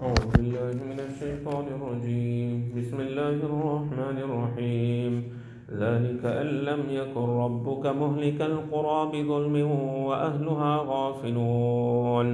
أعوذ بالله من الشيطان الرجيم. بسم الله الرحمن الرحيم. ذلك أن لم يكن ربك مهلك القرى بظلم وأهلها غافلون.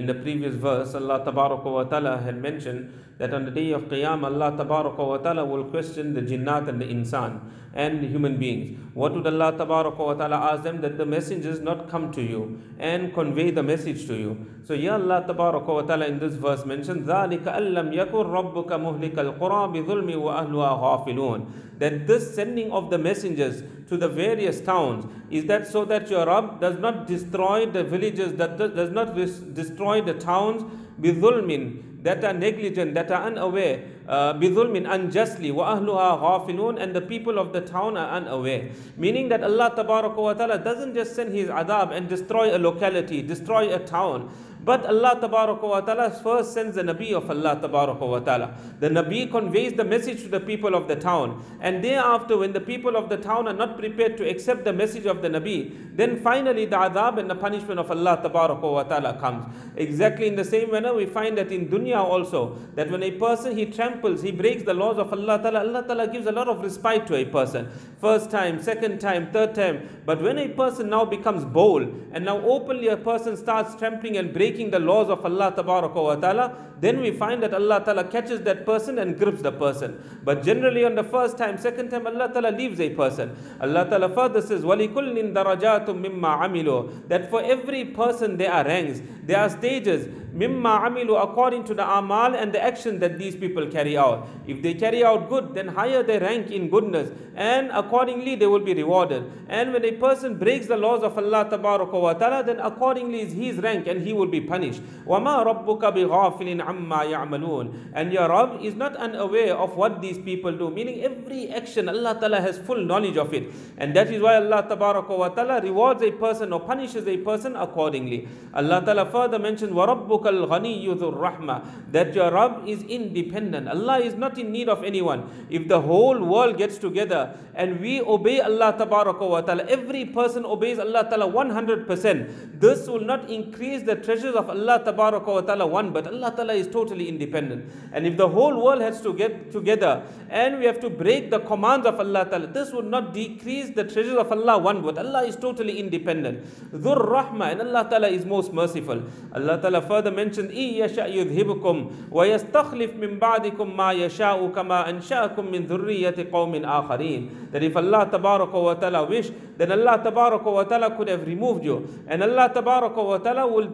In the previous verse, Allah Tabaraka wa Ta'ala had mentioned that on the day of Qiyam, Allah Tabaraka wa Ta'ala will question the jinnat and the insan and the human beings. What would Allah Tabaraka wa Ta'ala ask them? That the messengers not come to you and convey the message to you. So here Allah Tabaraka wa Ta'ala in this verse mentions, ذَلِكَ أَلَّمْ يَكُنْ رَبُّكَ مُهْلِكَ الْقُرَى بِظُلْمِ وَأَهْلُهَا غَافِلُونَ That this sending of the messengers to the various towns is that so that your Rabb does not destroy the villages, that does not destroy the towns بِظُلْمٍ that are negligent, that are unaware, uh, bidhulmin unjustly, wa ahluha ghafilun, and the people of the town are unaware. Meaning that Allah wa ta'ala doesn't just send His adab and destroy a locality, destroy a town. but Allah ta'ala first sends the Nabi of Allah ta'ala. The Nabi conveys the message to the people of the town. And thereafter, when the people of the town are not prepared to accept the message of the Nabi, then finally the adab and the punishment of Allah ta'ala comes. Exactly in the same manner, we find that in dunya also, that when a person he tramples, he breaks the laws of Allah ta'ala, Allah ta'ala gives a lot of respite to a person. First time, second time, third time. But when a person now becomes bold, and now openly a person starts trampling and breaking breaking the laws of Allah wa ta'ala, then we find that Allah ta'ala catches that person and grips the person. But generally on the first time, second time, Allah ta'ala leaves a person. Allah ta'ala further says, وَلِكُلٍّ دَرَجَاتٌ مِمَّا عَمِلُوا That for every person there are ranks, there are stages, mimma amilu according to the amal and the action that these people carry out. If they carry out good, then higher they rank in goodness, and accordingly they will be rewarded. And when a person breaks the laws of Allah wa ta'ala, then accordingly is his rank and he will be punished. وَمَا رَبُّكَ بِغَافِلٍ عَمَّا يَعْمَلُونَ And your Rabb is not unaware of what these people do, meaning every action Allah ta'ala has full knowledge of it. And that is why Allah wa ta'ala rewards a person or punishes a person accordingly. Allah ta'ala further mentions, وَرَبُّكَ Rabbukal Ghaniyyu Rahma, that your Rabb is independent. Allah is not in need of anyone. If the whole world gets together and we obey Allah wa ta'ala, every person obeys Allah ta'ala 100%, this will not increase the treasures of Allah wa ta'ala one, but Allah ta'ala is totally independent. And if the whole world has to get together and we have to break the commands of Allah ta'ala, this would not decrease the treasures of Allah one, but Allah is totally independent. Dhur Rahma, and Allah ta'ala is most merciful. Allah ta'ala further further mentioned, إِن يَشَأْ يُذْهِبُكُمْ وَيَسْتَخْلِفْ مِنْ بَعْدِكُمْ مَا يَشَاءُ كَمَا أَنْشَأَكُمْ مِنْ ذُرِّيَّةِ قَوْمٍ آخَرِينَ That if Allah Tabaraka wa Ta'ala wish, then Allah Tabaraka wa Ta'ala could have removed you. And Allah Tabaraka wa Ta'ala will,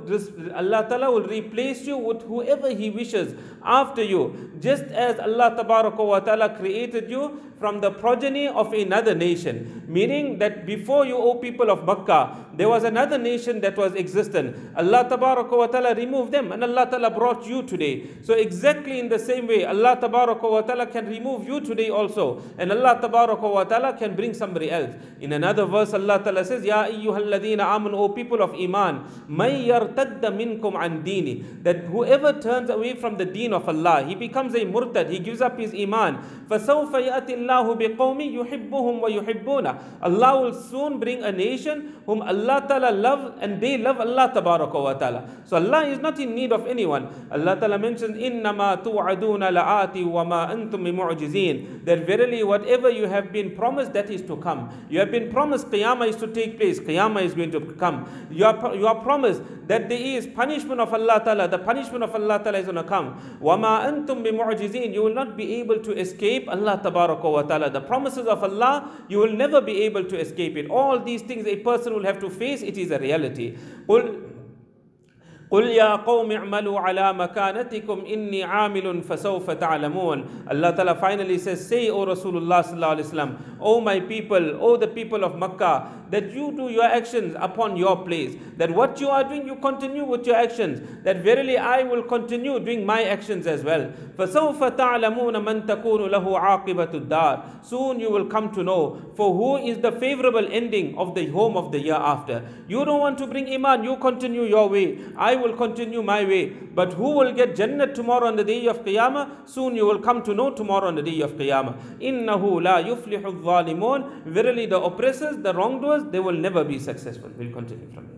Allah Ta'ala will replace you with whoever He wishes after you. Just as Allah Ta'ala created you from the progeny of another nation. Meaning that before you, O people of Makkah, there was another nation that was existent. Allah Ta'ala removed them and Allah Ta'ala brought you today. So exactly in the same way, Allah Ta'ala can remove you today also. And Allah Ta'ala can bring somebody else. In another verse, Allah Ta'ala says, Ya ayyuhalladhina amanu, O people of Iman, may yartadda minkum an dini. That whoever turns away from the deen of Allah, he becomes a murtad, he gives up his Iman. فَسَوْفَ يَأْتِ اللَّهُ بِقَوْمٍ يُحِبُّهُمْ وَيُحِبُّونَ Allah will soon bring a nation whom Allah Ta'ala love and they love Allah Tabaraka wa Ta'ala. So Allah is not in need of anyone. Allah Ta'ala mentions, إِنَّمَا تُوعَدُونَ لَآتِ وَمَا أَنْتُم بِمُعْجِزِينَ That verily whatever you have been promised, that is to come. You have been promised Qiyamah is to take place. Qiyamah is going to come. You are, you are promised that there is punishment of Allah Ta'ala. The punishment of Allah Ta'ala is going to come. وَمَا أَنْتُم بِمُعْجِزِينَ You will not be able to escape Allah Tabaraka wa Ta'ala. The promises of Allah, you will never be able to escape it. All these things a person will have to face, it is a reality. قل يا قوم اعملوا على مكانتكم إني عامل فسوف تعلمون Allah Ta'ala finally says say O Rasulullah sallallahu alaihi wasallam O my people O the people of Makkah that you do your actions upon your place that what you are doing you continue with your actions that verily I will continue doing my actions as well فسوف تعلمون من تكون له عاقبة الدار soon you will come to know for who is the favorable ending of the home of the year after you don't want to bring iman you continue your way I will continue my way. But who will get Jannah tomorrow on the day of Qiyamah? Soon you will come to know tomorrow on the day of Qiyamah. Innahu la yuflihu dhalimun. Verily the oppressors, the wrongdoers, they will never be successful. We'll continue from here.